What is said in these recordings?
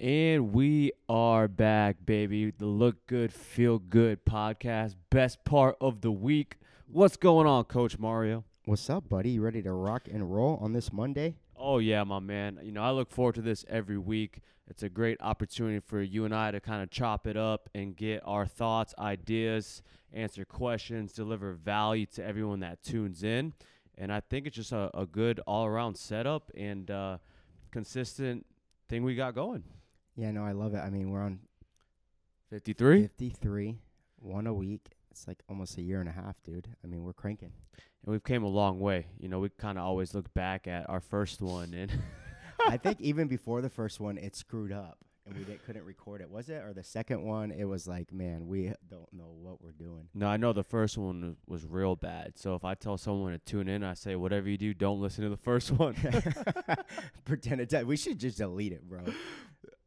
And we are back, baby. The Look Good, Feel Good podcast. Best part of the week. What's going on, Coach Mario? What's up, buddy? You ready to rock and roll on this Monday? Oh, yeah, my man. You know, I look forward to this every week. It's a great opportunity for you and I to kind of chop it up and get our thoughts, ideas, answer questions, deliver value to everyone that tunes in. And I think it's just a, a good all around setup and uh, consistent thing we got going. Yeah, no, I love it. I mean, we're on 53? 53, one a week. It's like almost a year and a half, dude. I mean, we're cranking. And we've came a long way. You know, we kind of always look back at our first one and I think even before the first one, it screwed up and we didn't, couldn't record it. Was it? Or the second one, it was like, man, we don't know what we're doing. No, I know the first one was, real bad. So if I tell someone to tune in, I say whatever you do, don't listen to the first one. Pretend it. We should just delete it, bro.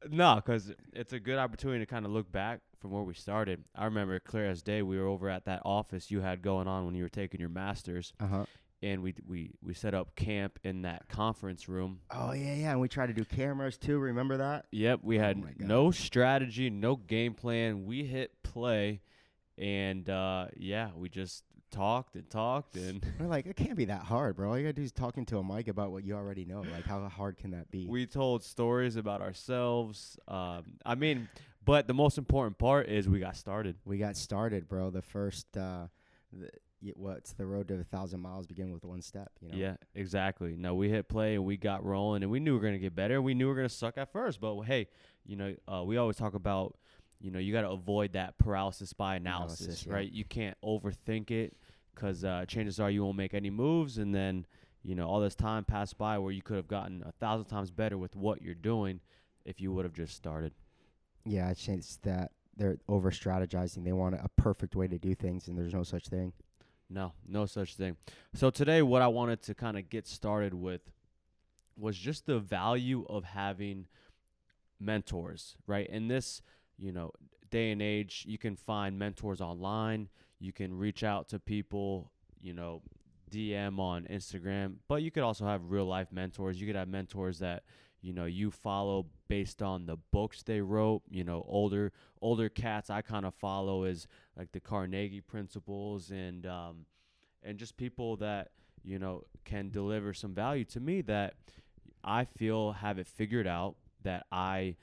No, because it's a good opportunity to kind of look back from where we started. I remember clear as day. We were over at that office you had going on when you were taking your masters, Uh huh. and we we we set up camp in that conference room. Oh yeah, yeah. And we tried to do cameras too. Remember that? Yep, we Oh had God. no strategy, no game plan. We hit play, and uh, yeah, we just talked and talked and. We're like, it can't be that hard, bro. All you gotta do is talking to a mic about what you already know. Like, how hard can that be? we told stories about ourselves. Um, I mean, but the most important part is we got started. we got started, bro. The first, uh, the, what's the road to a thousand miles begin with one step, you know? Yeah, exactly. No, we hit play and we got rolling, and we knew we were gonna get better. We knew we were gonna suck at first, but hey, you know, uh, we always talk about, you know, you got to avoid that paralysis by analysis, Analysis, yeah. right? You can't overthink it because uh, chances are you won't make any moves, and then you know all this time passed by where you could have gotten a thousand times better with what you're doing if you would have just started. Yeah, it's it's that they're over strategizing. They want a perfect way to do things, and there's no such thing. No, no such thing. So today, what I wanted to kind of get started with was just the value of having mentors, right? In this, you know, day and age, you can find mentors online. You can reach out to people, you know, DM on Instagram, but you could also have real life mentors. You could have mentors that you know you follow based on the books they wrote. You know, older older cats I kind of follow is like the Carnegie principles and um, and just people that you know can deliver some value to me that I feel have it figured out. That I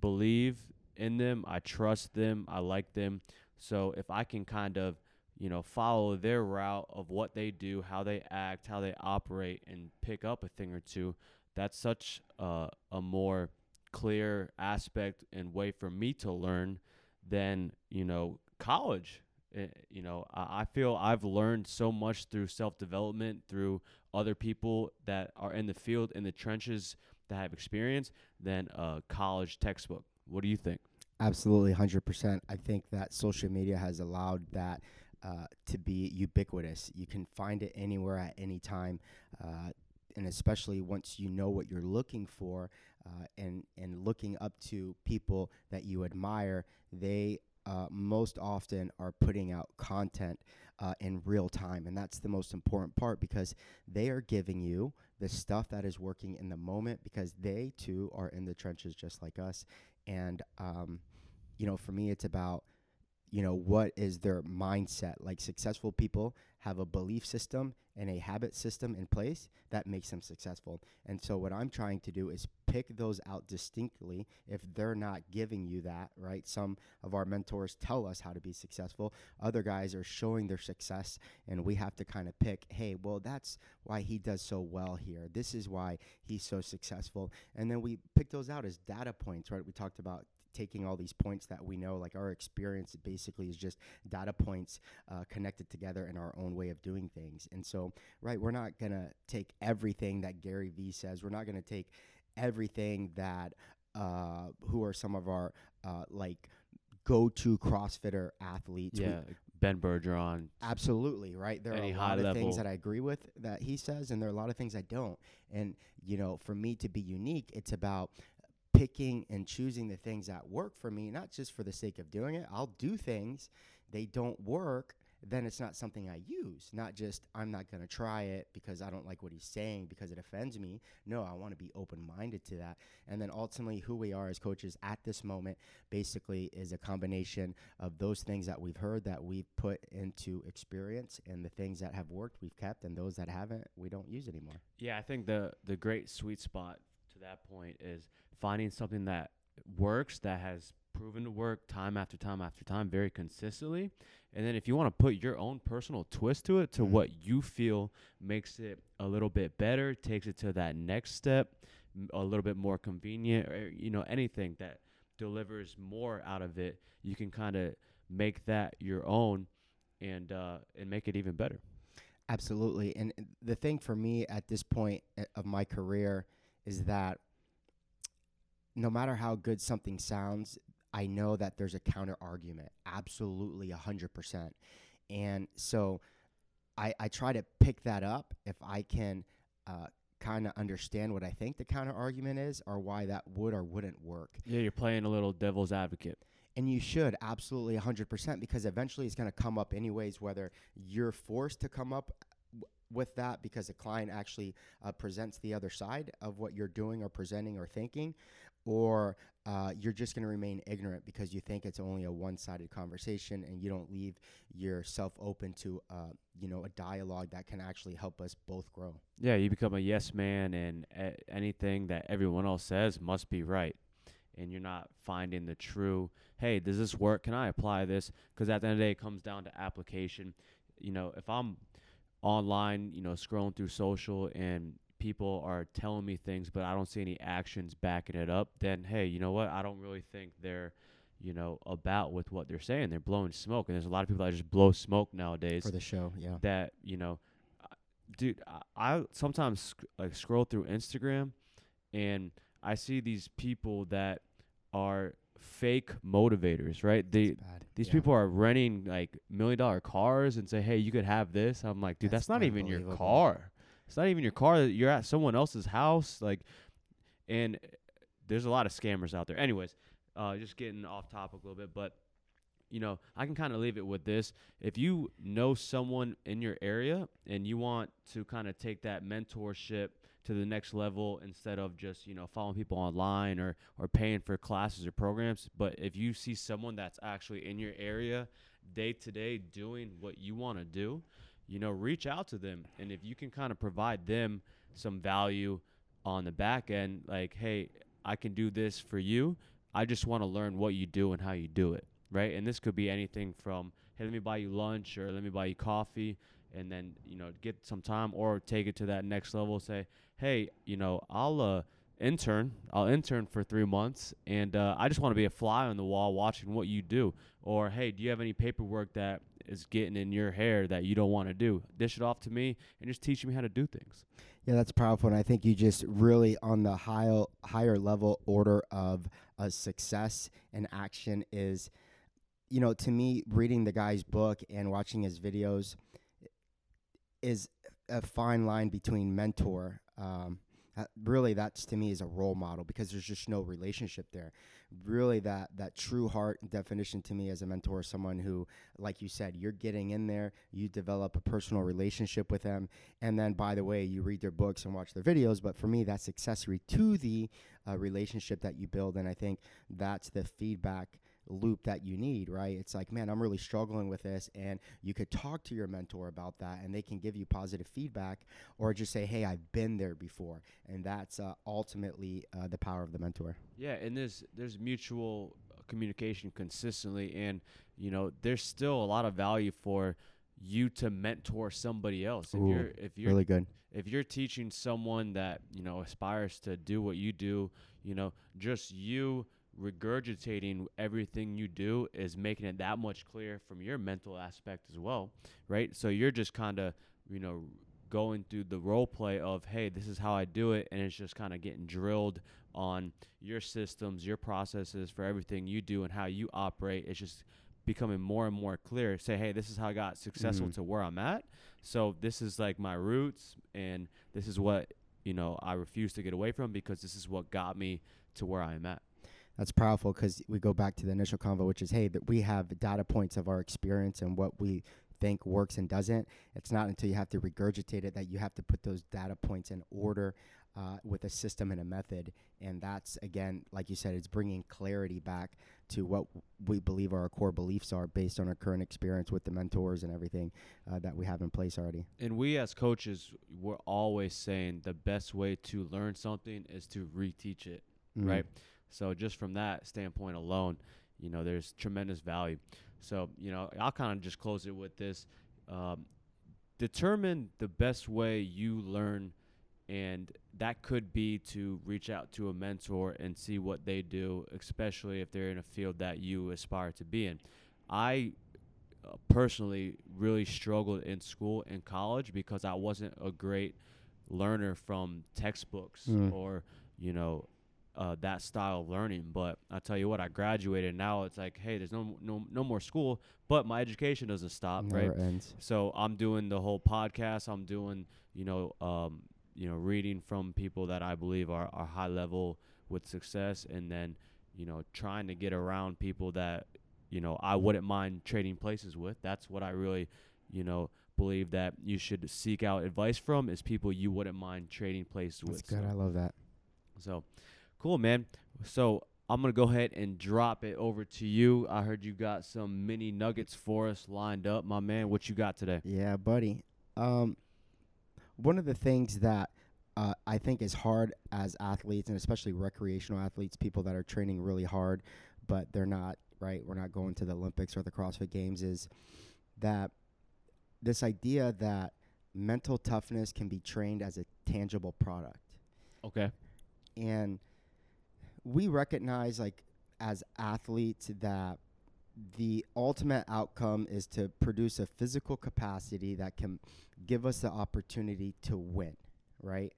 believe in them, I trust them, I like them. So if I can kind of you know follow their route of what they do, how they act, how they operate, and pick up a thing or two, that's such uh, a more clear aspect and way for me to learn than you know college. Eh, you know I, I feel i've learned so much through self-development through other people that are in the field in the trenches that have experience than a college textbook. What do you think? Absolutely, hundred percent. I think that social media has allowed that uh, to be ubiquitous. You can find it anywhere at any time, uh, and especially once you know what you're looking for, uh, and and looking up to people that you admire, they uh, most often are putting out content uh, in real time, and that's the most important part because they are giving you the stuff that is working in the moment because they too are in the trenches just like us and um, you know for me it's about you know what is their mindset? Like successful people have a belief system and a habit system in place that makes them successful. And so what i'm trying to do is pick those out distinctly if they're not giving you that right? Some of our mentors tell us how to be successful. Other guys are showing their success and we have to kind of pick hey well that's why he does so well here. This is why he's so successful. And then we pick those out as data points right? We talked about taking all these points that we know like our experience basically is just data points uh, connected together in our own way of doing things and so right we're not going to take everything that gary vee says we're not going to take everything that uh, who are some of our uh, like go-to crossfitter athletes We- yeah ben bergeron Absolutely, right? There are a lot of things that I agree with that he says, and there are a lot of things I don't. And, you know, for me to be unique, it's about picking and choosing the things that work for me, not just for the sake of doing it. I'll do things, they don't work. then it's not something I use. Not just I'm not going to try it because I don't like what he's saying because it offends me. No, I want to be open minded to that. And then ultimately, who we are as coaches at this moment basically is a combination of those things that we've heard that we've put into experience and the things that have worked we've kept and those that haven't we don't use anymore. Yeah, I think the the great sweet spot to that point is finding something that works that has proven to work time after time after time very consistently. And then if you want to put your own personal twist to it to Mhm. what you feel makes it a little bit better, takes it to that next step, m- a little bit more convenient or you know anything that delivers more out of it, you can kind of make that your own and uh and make it even better. Absolutely. And uh, the thing for me at this point uh, of my career is that no matter how good something sounds, I know that there's a counter argument. Absolutely, 100%. And so I, I try to pick that up if I can uh, kind of understand what I think the counter argument is or why that would or wouldn't work. Yeah, you're playing a little devil's advocate. And you should absolutely 100% because eventually it's going to come up anyways, whether you're forced to come up w- with that because the client actually uh, presents the other side of what you're doing or presenting or thinking, or uh, you're just going to remain ignorant because you think it's only a one-sided conversation and you don't leave yourself open to, uh, you know, a dialogue that can actually help us both grow. Yeah, you become a yes man, and a- anything that everyone else says must be right. And you're not finding the true, hey, does this work? Can I apply this? Because at the end of the day, it comes down to application. You know, if I'm online, you know, scrolling through social and people are telling me things, but I don't see any actions backing it up, then hey, you know what? I don't really think they're, you know, about with what they're saying. They're blowing smoke, and there's a lot of people that just blow smoke nowadays For the show, yeah. that you know I- dude I, I sometimes sc- like scroll through instagram and i see these people that are fake motivators right they these yeah. people are renting like million dollar cars and say hey you could have this i'm like dude that's, That's not even your car it's not even your car you're at someone else's house like and there's a lot of scammers out there anyways uh just getting off topic a little bit but you know, I can kind of leave it with this. If you know someone in your area and you want to kind of take that mentorship to the next level instead of just, you know, following people online or or paying for classes or programs, but if you see someone that's actually in your area day to day doing what you want to do, you know, reach out to them and if you can kind of provide them some value on the back end like, "Hey, I can do this for you. I just want to learn what you do and how you do it." right? And this could be anything from hey, let me buy you lunch or let me buy you coffee, and then you know get some time or take it to that next level. Say hey, you know I'll uh intern, I'll intern for three months, and uh, I just want to be a fly on the wall watching what you do. Or hey, do you have any paperwork that is getting in your hair that you don't want to do? Dish it off to me and just teach me how to do things. Yeah, that's powerful, and I think you just really on the higher higher level order of uh, success and action is, you know, to me, reading the guy's book and watching his videos is a fine line between mentor. Um, uh, really, that's to me is a role model because there's just no relationship there. Really, that that true heart definition to me as a mentor is someone who, like you said, you're getting in there, you develop a personal relationship with them, and then by the way, you read their books and watch their videos. But for me, that's accessory to the uh, relationship that you build, and I think that's the feedback loop that you need, right? It's like, man, I'm really struggling with this. And you could talk to your mentor about that and they can give you positive feedback or just say, hey, I've been there before. And that's uh, ultimately uh, the power of the mentor. Yeah, and there's there's mutual communication consistently, and you know there's still a lot of value for you to mentor somebody else. If Ooh, you're if you're Really good. if you're teaching someone that you know aspires to do what you do, you know, just you regurgitating everything you do is making it that much clearer from your mental aspect as well, right? So you're just kind of, you know, going through the role play of, hey, this is how I do it, and it's just kind of getting drilled on your systems, your processes for everything you do and how you operate. It's just becoming more and more clear. Say, hey, this is how I got successful Mhm. to where I'm at. So this is like my roots, and this is what you know I refuse to get away from because this is what got me to where I am at. That's powerful because we go back to the initial convo, which is, hey, that we have data points of our experience and what we think works and doesn't. It's not until you have to regurgitate it that you have to put those data points in order uh, with a system and a method. And that's, again, like you said, it's bringing clarity back to what we believe our core beliefs are based on our current experience with the mentors and everything uh, that we have in place already. And we as coaches, we're always saying the best way to learn something is to reteach it, Mm. right? So just from that standpoint alone, you know, there's tremendous value. So, you know, I'll kind of just close it with this. Um, determine the best way you learn, and that could be to reach out to a mentor and see what they do, especially if they're in a field that you aspire to be in. I uh, personally really struggled in school and college because I wasn't a great learner from textbooks Mm. or, you know, uh, that style of learning. But I tell you what, I graduated. Now it's like, hey, there's no no no more school, but my education doesn't stop, Never right? ends. So I'm doing the whole podcast. I'm doing, you know, um, you know, reading from people that I believe are, are high level with success, and then, you know, trying to get around people that, you know, I wouldn't mind trading places with. That's what I really, you know, believe that you should seek out advice from is people you wouldn't mind trading places with. That's with. good. So- I love that. so, cool, man. So I'm gonna go ahead and drop it over to you. I heard you got some mini nuggets for us lined up, my man. What you got today? Yeah, buddy. Um, one of the things that uh, I think is hard as athletes, and especially recreational athletes, people that are training really hard, but they're not right. We're not going to the Olympics or the CrossFit Games. Is that this idea that mental toughness can be trained as a tangible product? Okay. and we recognize like as athletes that the ultimate outcome is to produce a physical capacity that can give us the opportunity to win right?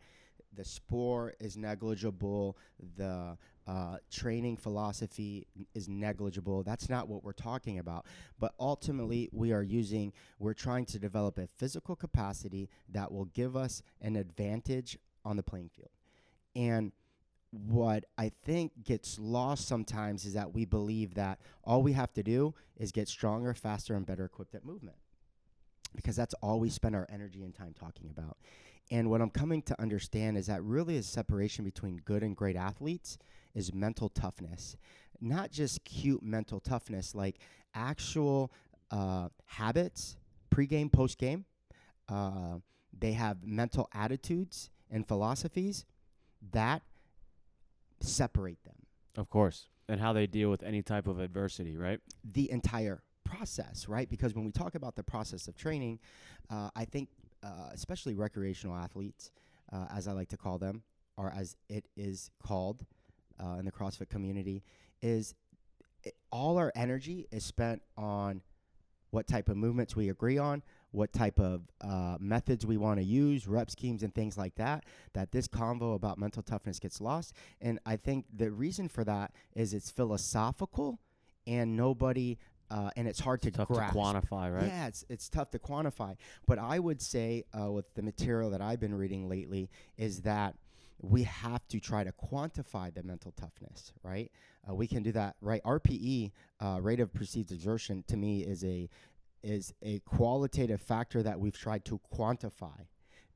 The sport is negligible. The uh, training philosophy is negligible. That's not what we're talking about. But ultimately we are using we're trying to develop a physical capacity that will give us an advantage on the playing field. And what I think gets lost sometimes is that we believe that all we have to do is get stronger, faster, and better equipped at movement. Because that's all we spend our energy and time talking about. And what I'm coming to understand is that really a separation between good and great athletes is mental toughness. Not just cute mental toughness, like actual uh, habits, pregame, postgame. Uh, they have mental attitudes and philosophies that separate them Of course. And how they deal with any type of adversity, right? the entire process, right? Because when we talk about the process of training, uh, I think uh, especially recreational athletes, uh, as I like to call them, or as it is called uh, in the CrossFit community, is it, all our energy is spent on what type of movements we agree on, what type of uh, methods we want to use, rep schemes, and things like that. That this convo about mental toughness gets lost. And I think the reason for that is it's philosophical and nobody, uh, and it's hard It's to to quantify, right? Yeah, it's it's tough to quantify. But I would say uh, with the material that I've been reading lately is that we have to try to quantify the mental toughness, right? Uh, we can do that, right? RPE, uh, rate of perceived exertion, to me is a is a qualitative factor that we've tried to quantify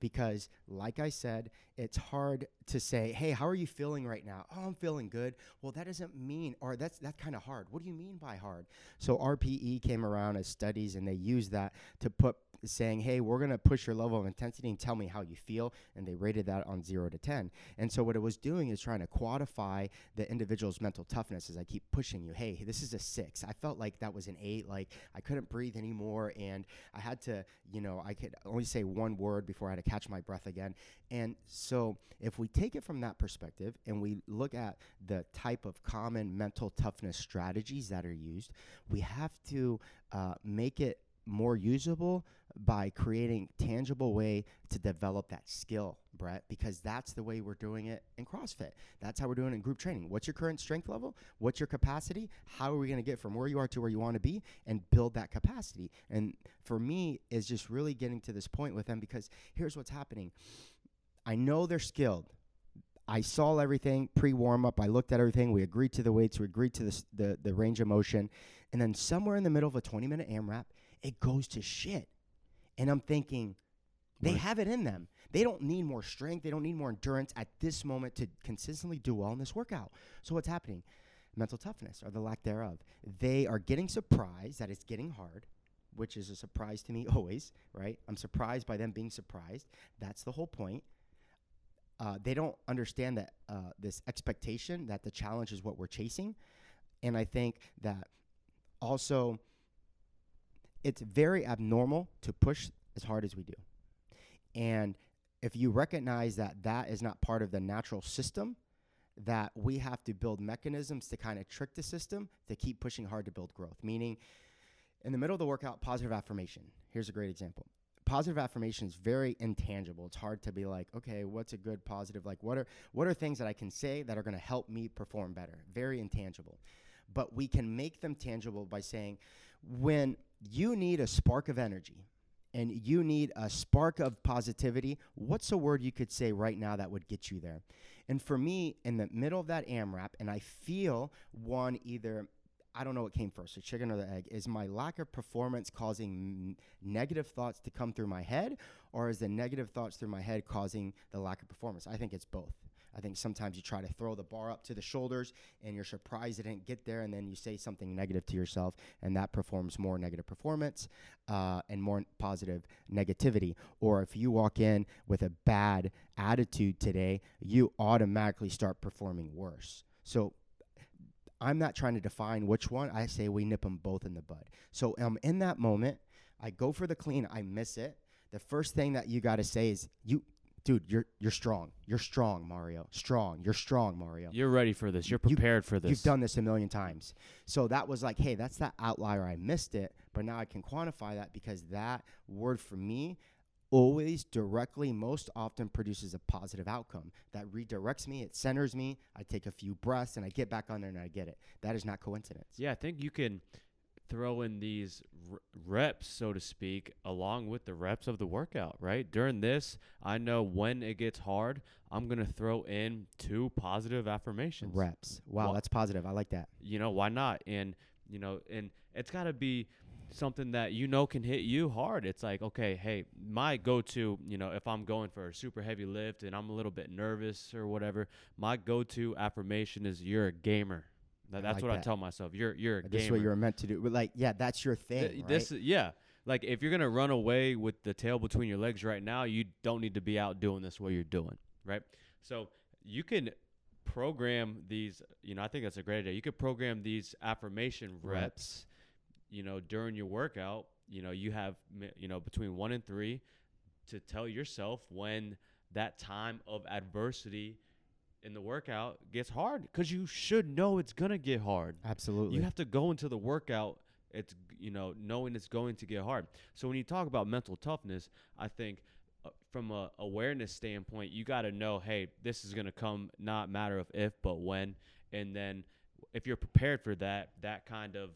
because like i said it's hard to say hey how are you feeling right now oh i'm feeling good well that doesn't mean or that's that's kind of hard what do you mean by hard so rpe came around as studies and they used that to put saying hey we're going to push your level of intensity and tell me how you feel and they rated that on 0 to 10 and so what it was doing is trying to quantify the individual's mental toughness as i keep pushing you hey this is a 6 i felt like that was an 8 like i couldn't breathe anymore and i had to you know i could only say one word before i had to catch my breath again. And so if we take it from that perspective and we look at the type of common mental toughness strategies that are used we have to uh, make it more usable by creating tangible way to develop that skill brett because that's the way we're doing it in crossfit. That's how we're doing it in group training. What's your current strength level? What's your capacity? How are we going to get from where you are to where you want to be and build that capacity? And for me is just really getting to this point with them because here's what's happening. I know they're skilled. I saw everything pre warm up. I looked at everything. We agreed to the weights. We agreed to the, the the range of motion, and then somewhere in the middle of a 20 minute AMRAP, it goes to shit. And I'm thinking, they Right. have it in them. They don't need more strength. They don't need more endurance at this moment to consistently do well in this workout. So what's happening? Mental toughness or the lack thereof. They are getting surprised that it's getting hard, which is a surprise to me always, right? I'm surprised by them being surprised. That's the whole point. Uh, they don't understand that uh, this expectation that the challenge is what we're chasing. And I think that also it's very abnormal to push as hard as we do. And if you recognize that that is not part of the natural system, that we have to build mechanisms to kind of trick the system to keep pushing hard to build growth. Meaning, in the middle of the workout, positive affirmation. Here's a great example. Positive affirmation is very intangible. It's hard to be like, okay, what's a good positive? Like, what are what are things that I can say that are going to help me perform better? Very intangible. But we can make them tangible by saying, when you need a spark of energy and you need a spark of positivity, what's a word you could say right now that would get you there? And for me, in the middle of that AMRAP, and I feel one either, I don't know what came first, the chicken or the egg, is my lack of performance causing negative thoughts to come through my head, or is the negative thoughts through my head causing the lack of performance? I think it's both. I think sometimes you try to throw the bar up to the shoulders and you're surprised it didn't get there, and then you say something negative to yourself, and that performs more negative performance uh, and more positive negativity. Or if you walk in with a bad attitude today, you automatically start performing worse. So I'm not trying to define which one. I say we nip them both in the bud. So um, in that moment, I go for the clean, I miss it. The first thing that you got to say is, "You, dude, you're you're strong. You're strong, Mario. Strong. You're strong, Mario. You're ready for this. You're You- prepared for this. You've done this a million times. So that was like, hey, that's that outlier. I missed it, but now I can quantify that because that word for me always directly, most often produces a positive outcome that redirects me. It centers me. I take a few breaths and I get back on there and I get it. That is not coincidence. Yeah, I think you can throw in these r- reps, so to speak, along with the reps of the workout, right? During this, I know when it gets hard, I'm going to throw in two positive affirmations. Reps. Wow, Wha- that's positive. I like that. You know, why not? And, you know, and it's got to be something that you know can hit you hard. It's like, okay, hey, my go to, you know, if I'm going for a super heavy lift and I'm a little bit nervous or whatever, my go to affirmation is you're a gamer. That, I that's like what I tell myself. You're you're a This gamer. is what you were meant to do. But like, yeah, that's your thing. Th- right? This is yeah. Like if you're gonna run away with the tail between your legs right now, you don't need to be out doing this what you're doing, right? So you can program these. You know, I think that's a great idea. You could program these affirmation reps. Reps. You know, during your workout, you know, you have you know between one and three to tell yourself when that time of adversity in the workout gets hard because you should know it's gonna get hard. Absolutely. You have to go into the workout. It's you know knowing it's going to get hard. So when you talk about mental toughness, I think uh, from a awareness standpoint, you got to know, hey, this is going to come not matter of if but when, and then if you're prepared for that, that kind of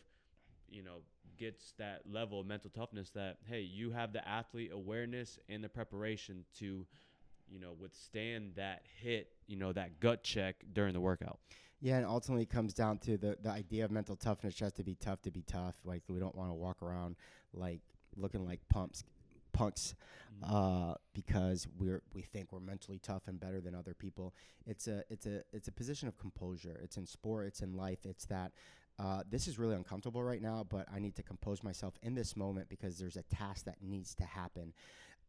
you know gets that level of mental toughness that hey, you have the athlete awareness and the preparation to you know withstand that hit, you know that gut check during the workout. Yeah, and ultimately it comes down to the, the idea of mental toughness just to be tough to be tough. Like we don't want to walk around like looking like pumps punks uh, because we're we think we're mentally tough and better than other people. It's a it's a it's a position of composure. It's in sport, it's in life. It's that uh, this is really uncomfortable right now, but I need to compose myself in this moment because there's a task that needs to happen.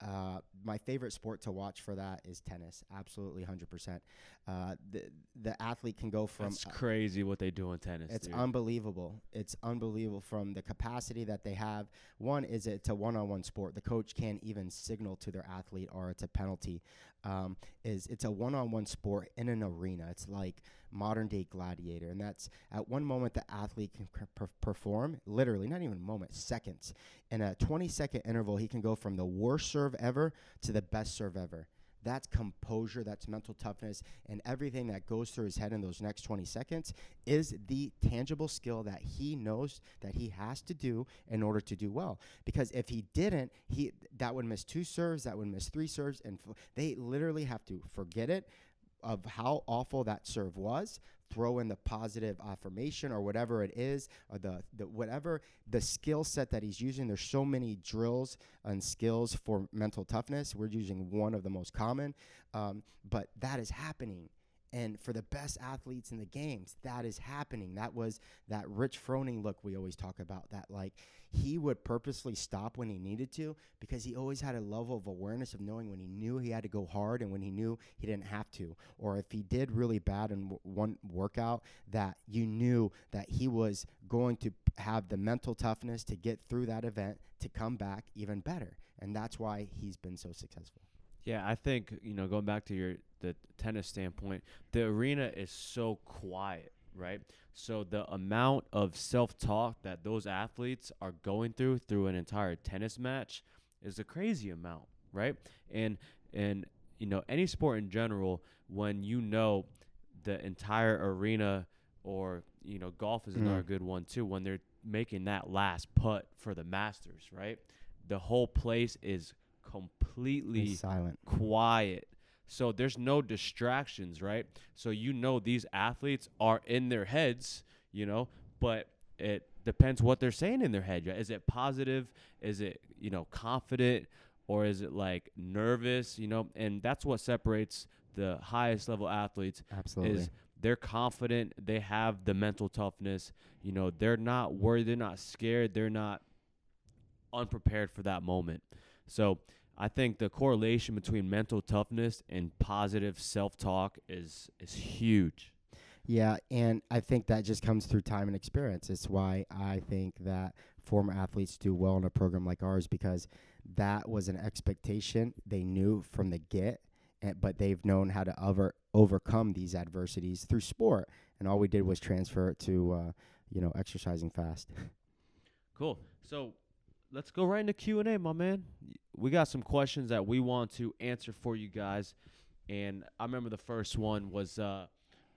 Uh, my favorite sport to watch for that is tennis. Absolutely, hundred percent. Uh, the the athlete can go from That's uh, crazy what they do in tennis. it's dude. unbelievable. It's unbelievable from the capacity that they have. One is it's a one-on-one sport. The coach can't even signal to their athlete, or it's a penalty. Um, is it's a one-on-one sport in an arena. It's like modern-day gladiator, and that's at one moment the athlete can per- per- perform literally, not even a moment, seconds. In a 20-second interval, he can go from the worst serve ever to the best serve ever. That's composure, that's mental toughness, and everything that goes through his head in those next 20 seconds is the tangible skill that he knows that he has to do in order to do well. Because if he didn't, he that would miss two serves, that would miss three serves, and f- they literally have to forget it of how awful that serve was, throw in the positive affirmation or whatever it is, or the, the whatever the skill set that he's using. There's so many drills and skills for mental toughness. We're using one of the most common, um, but that is happening. And for the best athletes in the games, that is happening. That was that Rich Froning look we always talk about. That like he would purposely stop when he needed to because he always had a level of awareness of knowing when he knew he had to go hard and when he knew he didn't have to. Or if he did really bad in one workout, that you knew that he was going to have the mental toughness to get through that event to come back even better. And that's why he's been so successful. Yeah, I think you know going back to your the tennis standpoint, the arena is so quiet, right? So the amount of self-talk that those athletes are going through through an entire tennis match is a crazy amount, right? And and you know any sport in general, when you know the entire arena, or you know golf is another Mm. good one too. When they're making that last putt for the Masters, right? The whole place is completely silent. quiet. So there's no distractions, right? So you know these athletes are in their heads, you know, but it depends what they're saying in their head. yeah. Is it positive? Is it, you know, confident or is it like nervous, you know? And that's what separates the highest level athletes Absolutely. is they're confident, they have the mental toughness, you know, they're not worried, they're not scared, they're not unprepared for that moment. So I think the correlation between mental toughness and positive self-talk is is huge. Yeah, and I think that just comes through time and experience. It's why I think that former athletes do well in a program like ours because that was an expectation they knew from the get, and, but they've known how to over, overcome these adversities through sport. And all we did was transfer it to, uh, you know, exercising fast. Cool. So let's go right into Q and A, my man. We got some questions that we want to answer for you guys, and I remember the first one was uh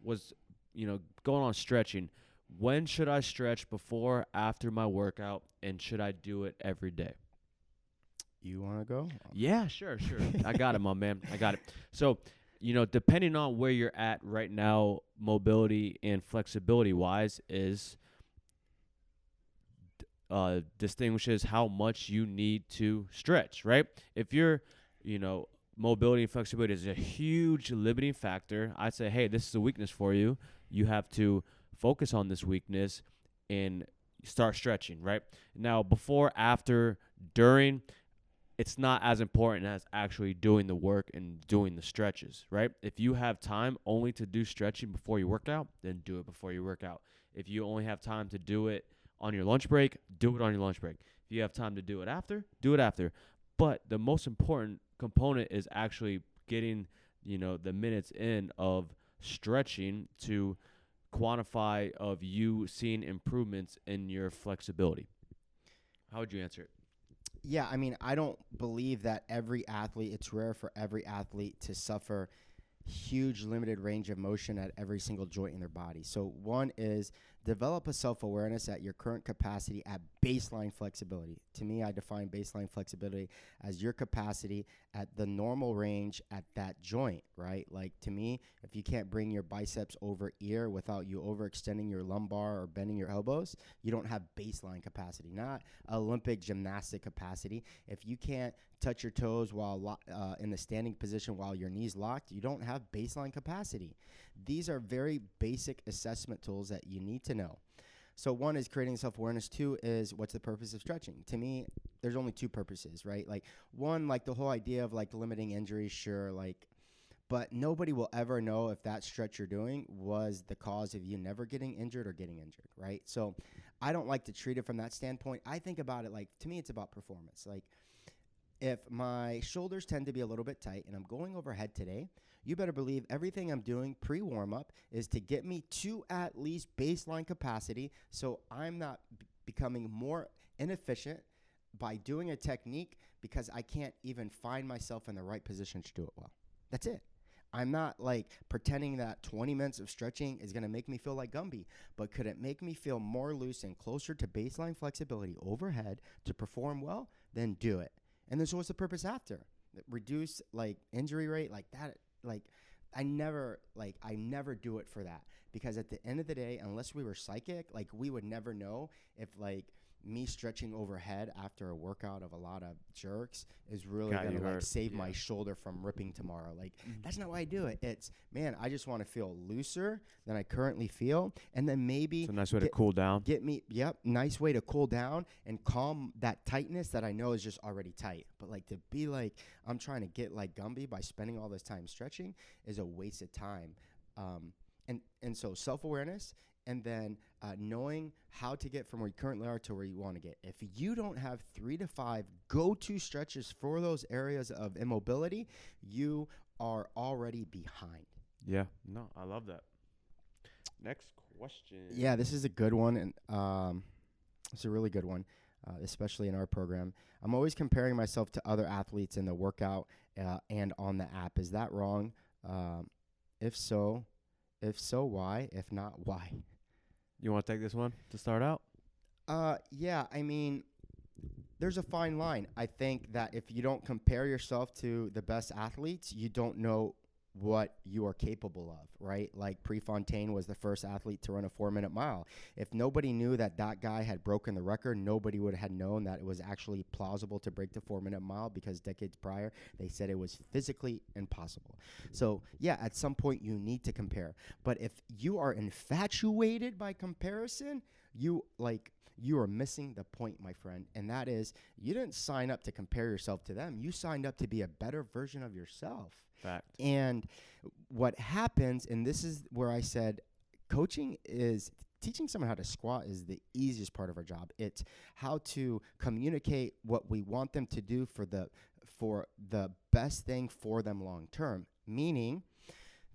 was you know going on stretching. When should I stretch before, after my workout, and should I do it every day? You want to go? Yeah, sure, sure. I got it, my man. I got it. So, you know, depending on where you're at right now, mobility and flexibility wise, is uh, distinguishes how much you need to stretch, right? If you're, you know, mobility and flexibility is a huge limiting factor, I'd say, hey, this is a weakness for you. You have to focus on this weakness and start stretching, right? Now, before, after, during, it's not as important as actually doing the work and doing the stretches, right? If you have time only to do stretching before you work out, then do it before you work out. If you only have time to do it on your lunch break, do it on your lunch break. If you have time to do it after, do it after. But the most important component is actually getting, you know, the minutes in of stretching to quantify of you seeing improvements in your flexibility. How would you answer it? Yeah, I mean, I don't believe that every athlete, it's rare for every athlete to suffer huge limited range of motion at every single joint in their body. So, one is develop a self awareness at your current capacity at baseline flexibility. To me, I define baseline flexibility as your capacity at the normal range at that joint, right? Like to me, if you can't bring your biceps over ear without you overextending your lumbar or bending your elbows, you don't have baseline capacity, not Olympic gymnastic capacity. If you can't touch your toes while lo- uh, in the standing position while your knees locked, you don't have baseline capacity. These are very basic assessment tools that you need to know. So one is creating self-awareness. Two is what's the purpose of stretching? To me, there's only two purposes, right? Like one, like the whole idea of like limiting injuries, sure, like but nobody will ever know if that stretch you're doing was the cause of you never getting injured or getting injured, right? So I don't like to treat it from that standpoint. I think about it like to me it's about performance. Like if my shoulders tend to be a little bit tight and I'm going overhead today, you better believe everything I'm doing pre warm up is to get me to at least baseline capacity so I'm not b- becoming more inefficient by doing a technique because I can't even find myself in the right position to do it well. That's it. I'm not like pretending that 20 minutes of stretching is going to make me feel like Gumby, but could it make me feel more loose and closer to baseline flexibility overhead to perform well? Then do it. And then so what's the purpose after? Reduce like injury rate like that like I never like I never do it for that because at the end of the day, unless we were psychic, like we would never know if like me stretching overhead after a workout of a lot of jerks is really Got gonna like hurt. save my shoulder from ripping tomorrow. Like Mhm. that's not why I do it. It's man, I just want to feel looser than I currently feel, and then maybe It's a nice way to cool down. get me yep nice way to cool down and calm that tightness that i know is just already tight but like to be like i'm trying to get like gumby by spending all this time stretching is a waste of time um, and and so self-awareness and then uh, knowing how to get from where you currently are to where you want to get if you don't have three to five go-to stretches for those areas of immobility you are already behind Yeah. No, I love that. Next question. Yeah, this is a good one, and um, it's a really good one, uh, especially in our program. I'm always comparing myself to other athletes in the workout uh, and on the app. Is that wrong? Um, if so, if so, why? If not, why? You want to take this one to start out? Uh, yeah, I mean, there's a fine line. I think that if you don't compare yourself to the best athletes, you don't know what you are capable of, right? Like Prefontaine was the first athlete to run a four minute mile. If nobody knew that that guy had broken the record, nobody would have known that it was actually plausible to break the four minute mile because decades prior they said it was physically impossible. So, yeah, at some point you need to compare. But if you are infatuated by comparison, you like you are missing the point, my friend. And that is you didn't sign up to compare yourself to them. You signed up to be a better version of yourself. Fact. And what happens, and this is where I said coaching is teaching someone how to squat is the easiest part of our job. It's how to communicate what we want them to do for the for the best thing for them long term. Meaning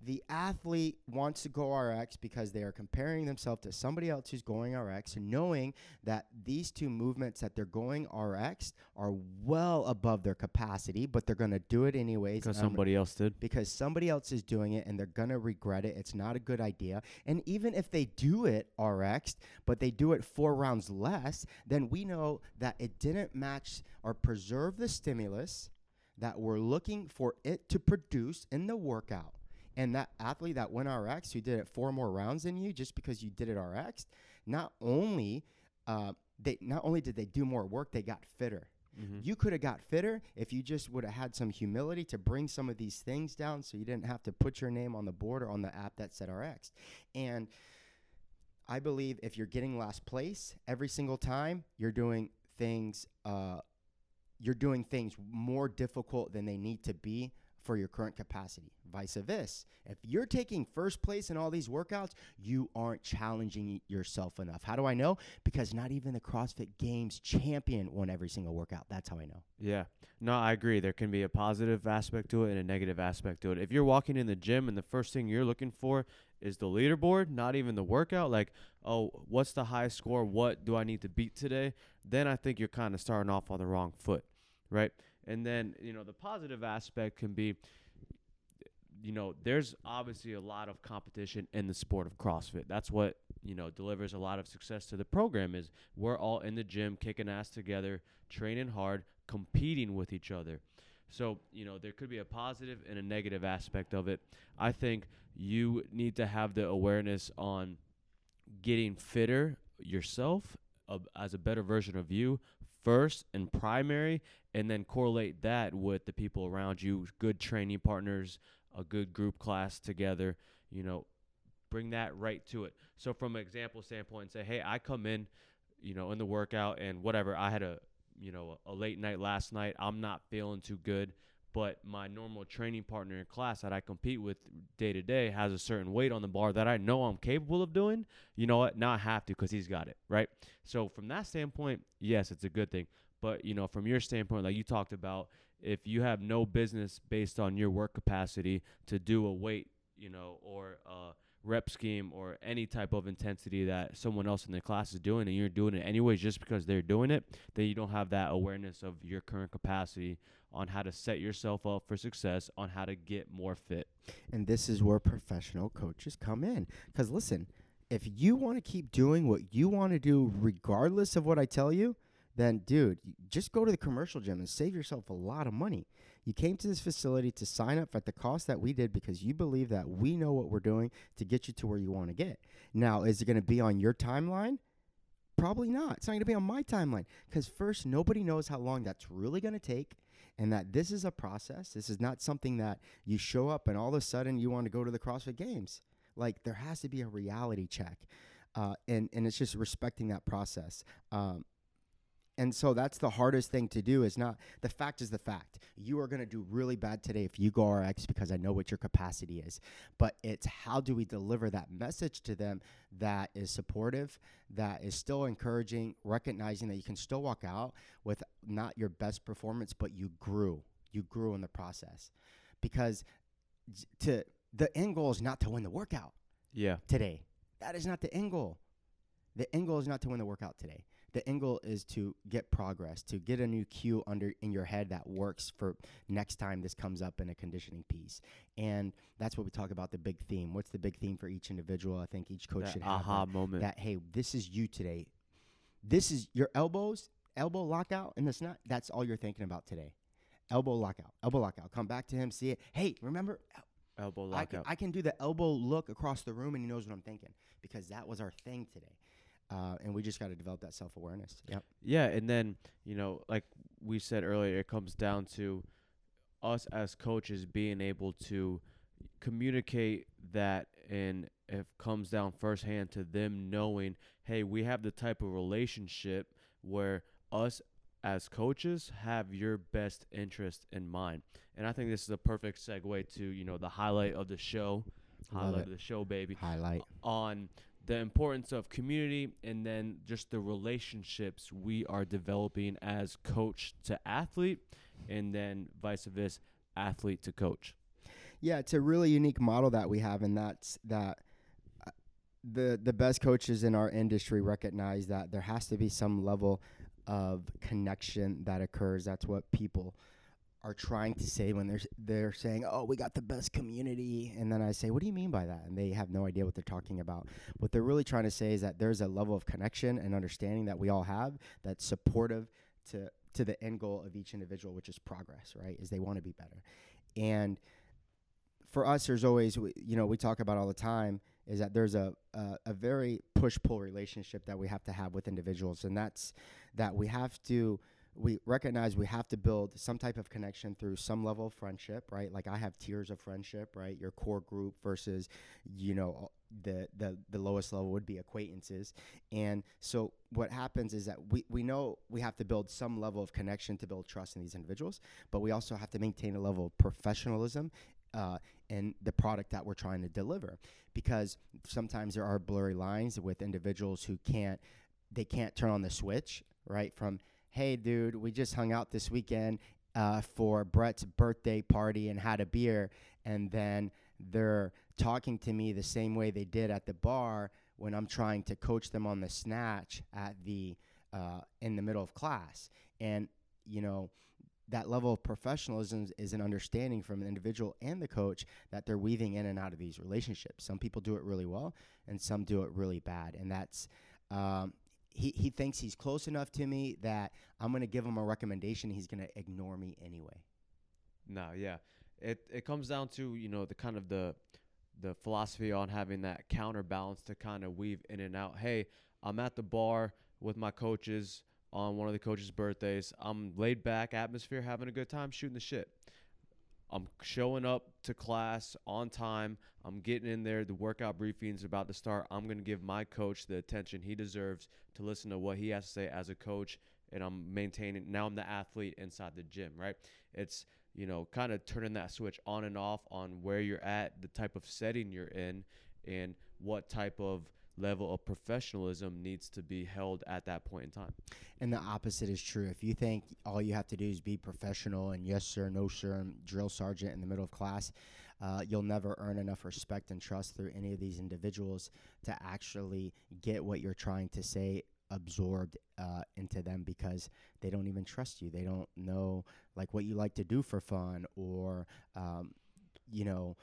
the athlete wants to go RX because they are comparing themselves to somebody else who's going RX, knowing that these two movements that they're going RX are well above their capacity, but they're going to do it anyways. Because and somebody else did. because somebody else is doing it and they're going to regret it. It's not a good idea. And even if they do it RX, but they do it four rounds less, then we know that it didn't match or preserve the stimulus that we're looking for it to produce in the workout. And that athlete that went RX who did it four more rounds than you just because you did it RX, not only uh, they not only did they do more work, they got fitter. Mm-hmm. You could have got fitter if you just would have had some humility to bring some of these things down so you didn't have to put your name on the board or on the app that said RX. And I believe if you're getting last place every single time, you're doing things uh, you're doing things more difficult than they need to be for your current capacity. Vice versa. If you're taking first place in all these workouts, you aren't challenging yourself enough. How do I know? Because not even the CrossFit Games champion won every single workout. That's how I know. Yeah. No, I agree. There can be a positive aspect to it and a negative aspect to it. If you're walking in the gym and the first thing you're looking for is the leaderboard, not even the workout, like, oh, what's the high score? What do I need to beat today? Then I think you're kind of starting off on the wrong foot, right? And then, you know, the positive aspect can be, you know, there's obviously a lot of competition in the sport of CrossFit. That's what, you know, delivers a lot of success to the program is we're all in the gym kicking ass together, training hard, competing with each other. So, you know, there could be a positive and a negative aspect of it. I think you need to have the awareness on getting fitter yourself uh, as a better version of you first and primary and then correlate that with the people around you, good training partners, a good group class together, you know, bring that right to it. So from an example standpoint, say, hey, I come in, you know, in the workout and whatever, I had a, you know, a late night last night. I'm not feeling too good, but my normal training partner in class that I compete with day to day has a certain weight on the bar that I know I'm capable of doing. You know what? Now I have to because he's got it, right? So from that standpoint, yes, it's a good thing. But you know, from your standpoint, like you talked about, if you have no business based on your work capacity to do a weight, you know, or a rep scheme or any type of intensity that someone else in the class is doing and you're doing it anyways just because they're doing it, then you don't have that awareness of your current capacity on how to set yourself up for success, on how to get more fit. And this is where professional coaches come in. Because listen, if you want to keep doing what you want to do, regardless of what I tell you, then dude, just go to the commercial gym and save yourself a lot of money. You came to this facility to sign up at the cost that we did because you believe that we know what we're doing to get you to where you want to get. Now, is it going to be on your timeline? Probably not. It's not going to be on my timeline because first, nobody knows how long that's really going to take, and that this is a process. This is not something that you show up and all of a sudden you want to go to the CrossFit Games. Like there has to be a reality check, uh, and and it's just respecting that process. Um, and so that's the hardest thing to do is not the fact is the fact. You are going to do really bad today if you go rx because i know what your capacity is. But it's how do we deliver that message to them that is supportive that is still encouraging recognizing that you can still walk out with not your best performance but you grew. You grew in the process. Because to the end goal is not to win the workout Yeah. today. That is not the end goal. The end goal is not to win the workout today the end goal is to get progress, to get a new cue under in your head that works for next time this comes up in a conditioning piece. And that's what we talk about the big theme. What's the big theme for each individual? I think each coach That should have aha that, moment. that hey, this is you today. This is your elbows, elbow lockout, and that's not that's all you're thinking about today. Elbow lockout, elbow lockout. Come back to him, see it. Hey, remember elbow I can, lockout. I can do the elbow look across the room and he knows what I'm thinking because that was our thing today. Uh, and we just got to develop that self awareness. Yep. Yeah, and then you know, like we said earlier, it comes down to us as coaches being able to communicate that, and it comes down firsthand to them knowing, hey, we have the type of relationship where us as coaches have your best interest in mind. And I think this is a perfect segue to you know the highlight of the show, Love highlight it. of the show, baby Highlight. on the importance of community and then just the relationships we are developing as coach to athlete and then vice versa athlete to coach Yeah, it's a really unique model that we have, and that's that uh, the the best coaches in our industry recognize that there has to be some level of connection that occurs. That's what people are trying to say when they're they're saying, "Oh, we got the best community," and then I say, "What do you mean by that?" And they have no idea what they're talking about. What they're really trying to say is that there's a level of connection and understanding that we all have that's supportive to to the end goal of each individual, which is progress. Right? Is they want to be better, and for us, there's always, you know, we talk about all the time is that there's a, a, a very push pull relationship that we have to have with individuals. And that's that we have to, we recognize we have to build some type of connection through some level of friendship, right? Like I have tiers of friendship, right? Your core group versus, you know, the, the, the lowest level would be acquaintances. And so what happens is that we, we know we have to build some level of connection to build trust in these individuals, but we also have to maintain a level of professionalism uh, the product that we're trying to deliver because sometimes there are blurry lines with individuals who can't they can't turn on the switch right from hey dude we just hung out this weekend uh, for brett's birthday party and had a beer and then they're talking to me the same way they did at the bar when i'm trying to coach them on the snatch at the uh, in the middle of class and you know that level of professionalism is an understanding from an individual and the coach that they're weaving in and out of these relationships. Some people do it really well, and some do it really bad. And that's um, he he thinks he's close enough to me that I'm to give him a recommendation. He's to ignore me anyway. no yeah it it comes down to you know the kind of the the philosophy on having that counterbalance to kind of weave in and out hey i'm at the bar with my coaches on one of the coaches birthdays i'm laid back atmosphere having a good time shooting the shit I'm showing up to class on time. I'm getting in there. The workout briefing is about to start. I'm going to give my coach the attention he deserves to listen to what he has to say as a coach. And I'm maintaining, now I'm the athlete inside the gym, right? It's, you know, kind of turning that switch on and off on where you're at, the type of setting you're in, and what type of level of professionalism needs to be held at that point in time. And the opposite is true. If you think all you have to do is be professional and yes sir, no sir, and drill sergeant in the middle of class, uh, you'll never earn enough respect and trust through any of these individuals to actually get what you're trying to say absorbed uh, into them because they don't even trust you. They don't know like what you like to do for fun or um, you know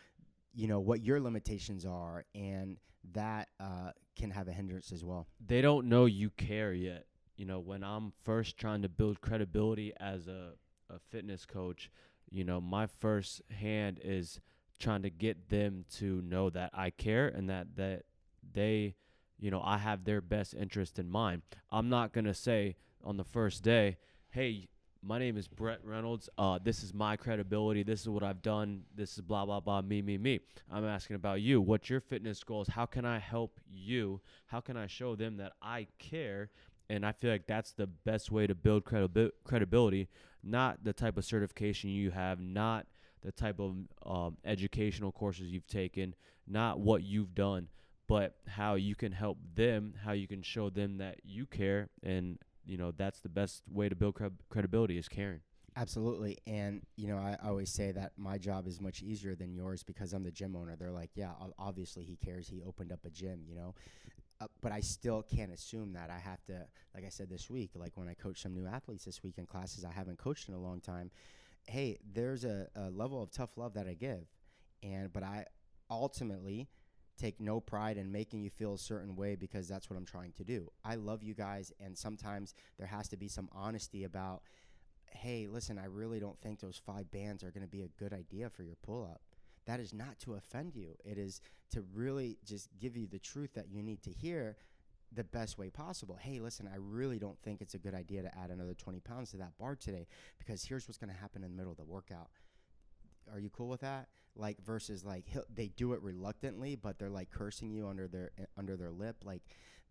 you know what your limitations are and that uh, can have a hindrance as well. they don't know you care yet. You know, when I'm first trying to build credibility as a, a fitness coach, you know, my first hand is trying to get them to know that I care and that that they, you know, I have their best interest in mind. I'm not gonna say on the first day, "Hey, my name is Brett Reynolds. Uh, this is my credibility. This is what I've done. This is blah blah blah. Me me me." I'm asking about you. What's your fitness goals? How can I help you? How can I show them that I care? And I feel like that's the best way to build credibi- credibility, not the type of certification you have, not the type of um, educational courses you've taken, not what you've done, but how you can help them, how you can show them that you care, and you know that's the best way to build cred- credibility is caring. Absolutely. And, you know, I always say that my job is much easier than yours because I'm the gym owner. They're like, yeah, ob- obviously he cares. He opened up a gym, you know. Uh, but I still can't assume that. I have to, like I said this week, like when I coach some new athletes this week in classes I haven't coached in a long time, hey, there's a, a level of tough love that I give. And, but I ultimately take no pride in making you feel a certain way because that's what I'm trying to do. I love you guys. And sometimes there has to be some honesty about, hey, listen, I really don't think those five bands are going to be a good idea for your pull up. That is not to offend you. It is to really just give you the truth that you need to hear the best way possible. Hey, listen, I really don't think it's a good idea to add another 20 pounds to that bar today because here's what's going to happen in the middle of the workout. Are you cool with that? Like versus like they do it reluctantly, but they're like cursing you under their uh, under their lip. Like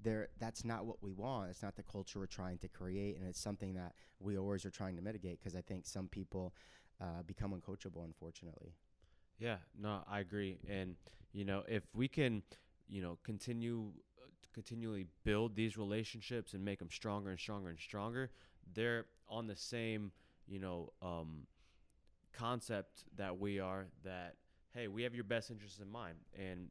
they're that's not what we want. It's not the culture we're trying to create, and it's something that we always are trying to mitigate because I think some people uh, become uncoachable, unfortunately. Yeah, no, I agree. And you know, if we can, you know, continue uh, continually build these relationships and make them stronger and stronger and stronger, they're on the same, you know, um, concept that we are. That hey, we have your best interests in mind, and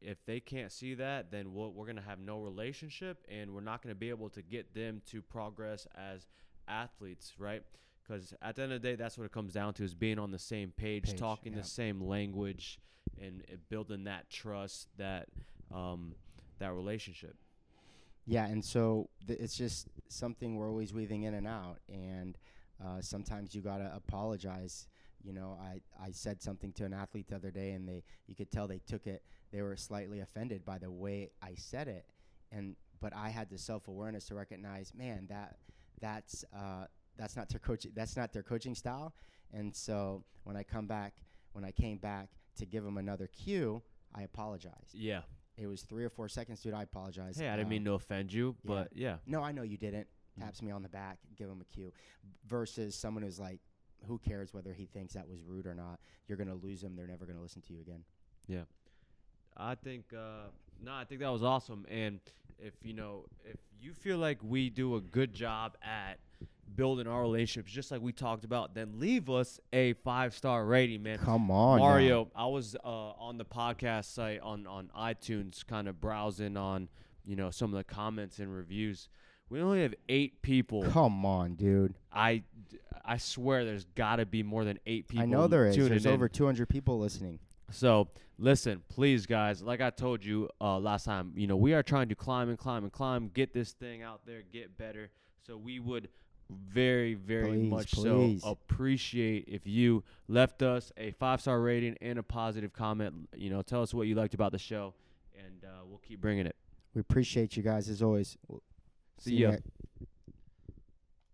if they can't see that, then we'll, we're gonna have no relationship, and we're not gonna be able to get them to progress as athletes, right? Because at the end of the day, that's what it comes down to: is being on the same page, Page, talking yeah. the same language, and, and building that trust, that um, that relationship. Yeah, and so th- it's just something we're always weaving in and out, and uh, sometimes you gotta apologize. You know, I, I said something to an athlete the other day, and they you could tell they took it. They were slightly offended by the way I said it, and but I had the self awareness to recognize, man, that that's uh, that's not their coaching that's not their coaching style. And so when I come back, when I came back to give them another cue, I apologized. Yeah. It was three or four seconds, dude. I apologize. Hey, I didn't Um, mean to offend you, yeah. but yeah. no, I know you didn't. Mm. Taps me on the back, give him a cue. Versus someone who's like, who cares whether he thinks that was rude or not? You're gonna lose them. They're never gonna listen to you again. Yeah. I think uh, no, I think that was awesome. And if you know, if you feel like we do a good job at building our relationships, just like we talked about, then leave us a five star rating, man. Come on, now. Mario, I was uh, on the podcast site on on iTunes, kind of browsing on you know some of the comments and reviews. We only have eight people. Come on, dude. I I swear there's got to be more than eight people. I know there is. There's in. over 200 people listening. So listen, please, guys. Like I told you uh, last time, you know we are trying to climb and climb and climb, get this thing out there, get better. So we would very, very Please, much please. so appreciate if you left us a five star rating and a positive comment. You know, tell us what you liked about the show, and uh, we'll keep bringing it. We appreciate you guys as always. We'll See ya. ne-